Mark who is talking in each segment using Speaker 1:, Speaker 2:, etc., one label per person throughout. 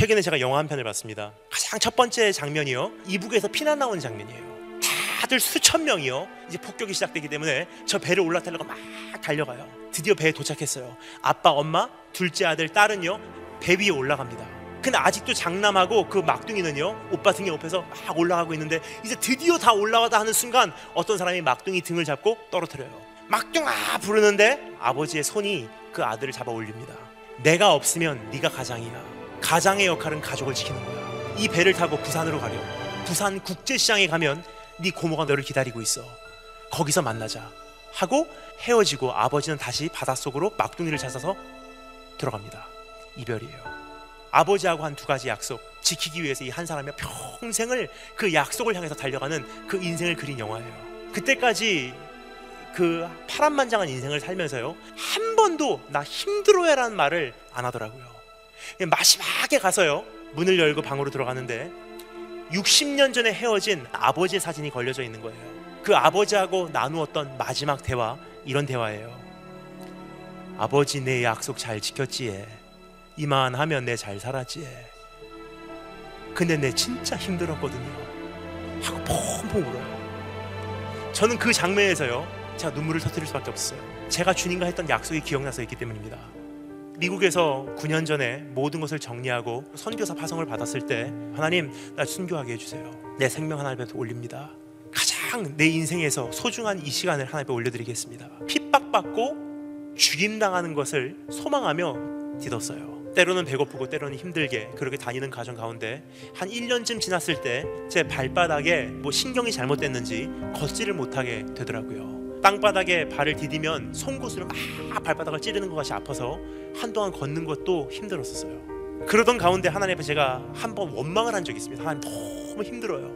Speaker 1: 저녁에는 제가 영화 한 편을 봤습니다. 가장 첫 번째 장면이요. 이북에서 피난 나오는 장면이에요. 다들 수천 명이요. 이제 폭격이 시작되기 때문에 저 배를 올라타려고 막 달려가요. 드디어 배에 도착했어요. 아빠, 엄마, 둘째 아들, 딸은요. 배 위에 올라갑니다. 근데 아직도 장남하고 그 막둥이는요. 오빠 등에 옆에서 막 올라가고 있는데 이제 드디어 다 올라가다 하는 순간 어떤 사람이 막둥이 등을 잡고 떨어뜨려요. 막둥아 부르는데 아버지의 손이 그 아들을 잡아 올립니다. 내가 없으면 네가 가장이야. 가장의 역할은 가족을 지키는 거야. 이 배를 타고 부산으로 가려. 부산 국제시장에 가면 네 고모가 너를 기다리고 있어. 거기서 만나자. 하고 헤어지고 아버지는 다시 바닷속으로 막둥이를 찾아서 들어갑니다. 이별이에요. 아버지하고 한 두 가지 약속 지키기 위해서 이 한 사람이 평생을 그 약속을 향해서 달려가는 그 인생을 그린 영화예요. 그때까지 그 파란만장한 인생을 살면서요 한 번도 나 힘들어야라는 말을 안 하더라고요. 마지막에 가서요 문을 열고 방으로 들어가는데 60년 전에 헤어진 아버지의 사진이 걸려져 있는 거예요. 그 아버지하고 나누었던 마지막 대화 이런 대화예요. 아버지 내 약속 잘 지켰지에 이만 하면 내 잘 살았지에 근데 내 진짜 힘들었거든요. 하고 펑펑 울어요. 저는 그 장면에서요 제가 눈물을 터뜨릴 수밖에 없어요. 제가 주님과 했던 약속이 기억나서 있기 때문입니다. 미국에서 9년 전에 모든 것을 정리하고 선교사 파송을 받았을 때 하나님 나 순교하게 해주세요. 내 생명 하나님 앞에 올립니다. 가장 내 인생에서 소중한 이 시간을 하나님 앞에 올려드리겠습니다. 핍박받고 죽임당하는 것을 소망하며 디뎠어요. 때로는 배고프고 때로는 힘들게 그렇게 다니는 가정 가운데 한 1년쯤 지났을 때 제 발바닥에 뭐 신경이 잘못됐는지 걷지를 못하게 되더라고요. 땅바닥에 발을 디디면 송곳으로 막 발바닥을 찌르는 것 같이 아파서 한동안 걷는 것도 힘들었었어요. 그러던 가운데 하나님 앞에 제가 한 번 원망을 한 적이 있습니다. 하나님 너무 힘들어요.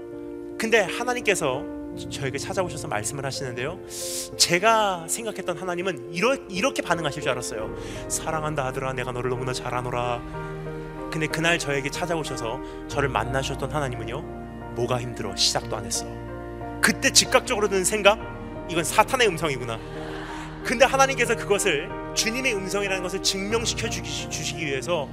Speaker 1: 근데 하나님께서 저에게 찾아오셔서 말씀을 하시는데요. 제가 생각했던 하나님은 이러, 이렇게 반응하실 줄 알았어요. 사랑한다 아들아 내가 너를 너무나 잘 아노라. 근데 그날 저에게 찾아오셔서 저를 만나셨던 하나님은요. 뭐가 힘들어 시작도 안 했어. 그때 즉각적으로 드는 생각 이건 사탄의 음성이구나. 근데 하나님께서 그것을 주님의 음성이라는 것을 증명시켜 주시기 위해서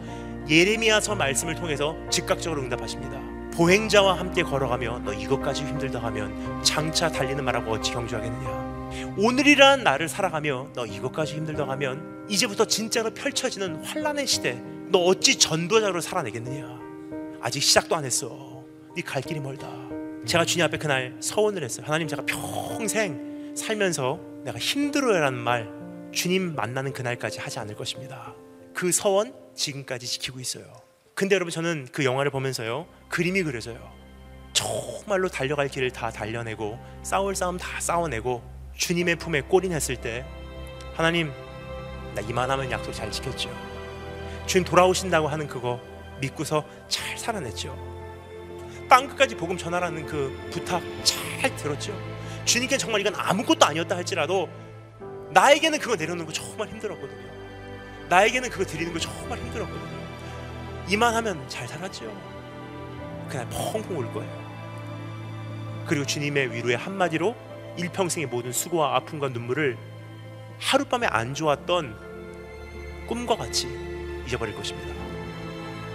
Speaker 1: 예레미야서 말씀을 통해서 즉각적으로 응답하십니다. 보행자와 함께 걸어가며 너 이것까지 힘들다 하면 장차 달리는 말하고 어찌 경주하겠느냐. 오늘이란 나를 살아가며 너 이것까지 힘들다 하면 이제부터 진짜로 펼쳐지는 환란의 시대 너 어찌 전도자로 살아내겠느냐. 아직 시작도 안 했어. 네 갈 길이 멀다. 제가 주님 앞에 그날 서원을 했어요. 하나님 제가 평생 살면서 내가 힘들어요라는 말 주님 만나는 그날까지 하지 않을 것입니다. 그 서원 지금까지 지키고 있어요. 근데 여러분 저는 그 영화를 보면서요 그림이 그려져요. 정말로 달려갈 길을 다 달려내고 싸울 싸움 다 싸워내고 주님의 품에 꼬린했을 때 하나님 나 이만하면 약속 잘 지켰죠. 주님 돌아오신다고 하는 그거 믿고서 잘 살아냈죠. 땅 끝까지 복음 전하라는 그 부탁 잘 들었죠. 주님께 정말 이건 아무것도 아니었다 할지라도 나에게는 그거 내려놓는 거 정말 힘들었거든요. 나에게는 그거 드리는 거 정말 힘들었거든요. 이만 하면 잘 살았죠. 그날 펑펑 울 거예요. 그리고 주님의 위로의 한마디로 일평생의 모든 수고와 아픔과 눈물을 하룻밤에 안 좋았던 꿈과 같이 잊어버릴 것입니다.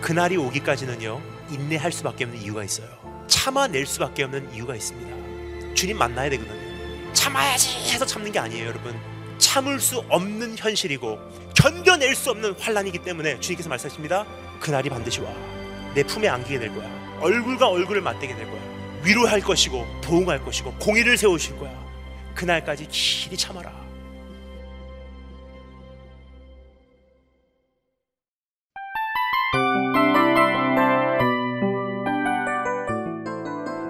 Speaker 1: 그날이 오기까지는요, 인내할 수밖에 없는 이유가 있어요. 참아낼 수밖에 없는 이유가 있습니다. 주님 만나야 되거든요. 참아야지 해서 참는 게 아니에요, 여러분. 참을 수 없는 현실이고 견뎌낼 수 없는 환란이기 때문에 주님께서 말씀하십니다. 그날이 반드시 와. 내 품에 안기게 될 거야. 얼굴과 얼굴을 맞대게 될 거야. 위로할 것이고 보응할 것이고 공의를 세우실 거야. 그날까지 길이 참아라.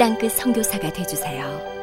Speaker 2: 땅끝 선교사가 되주세요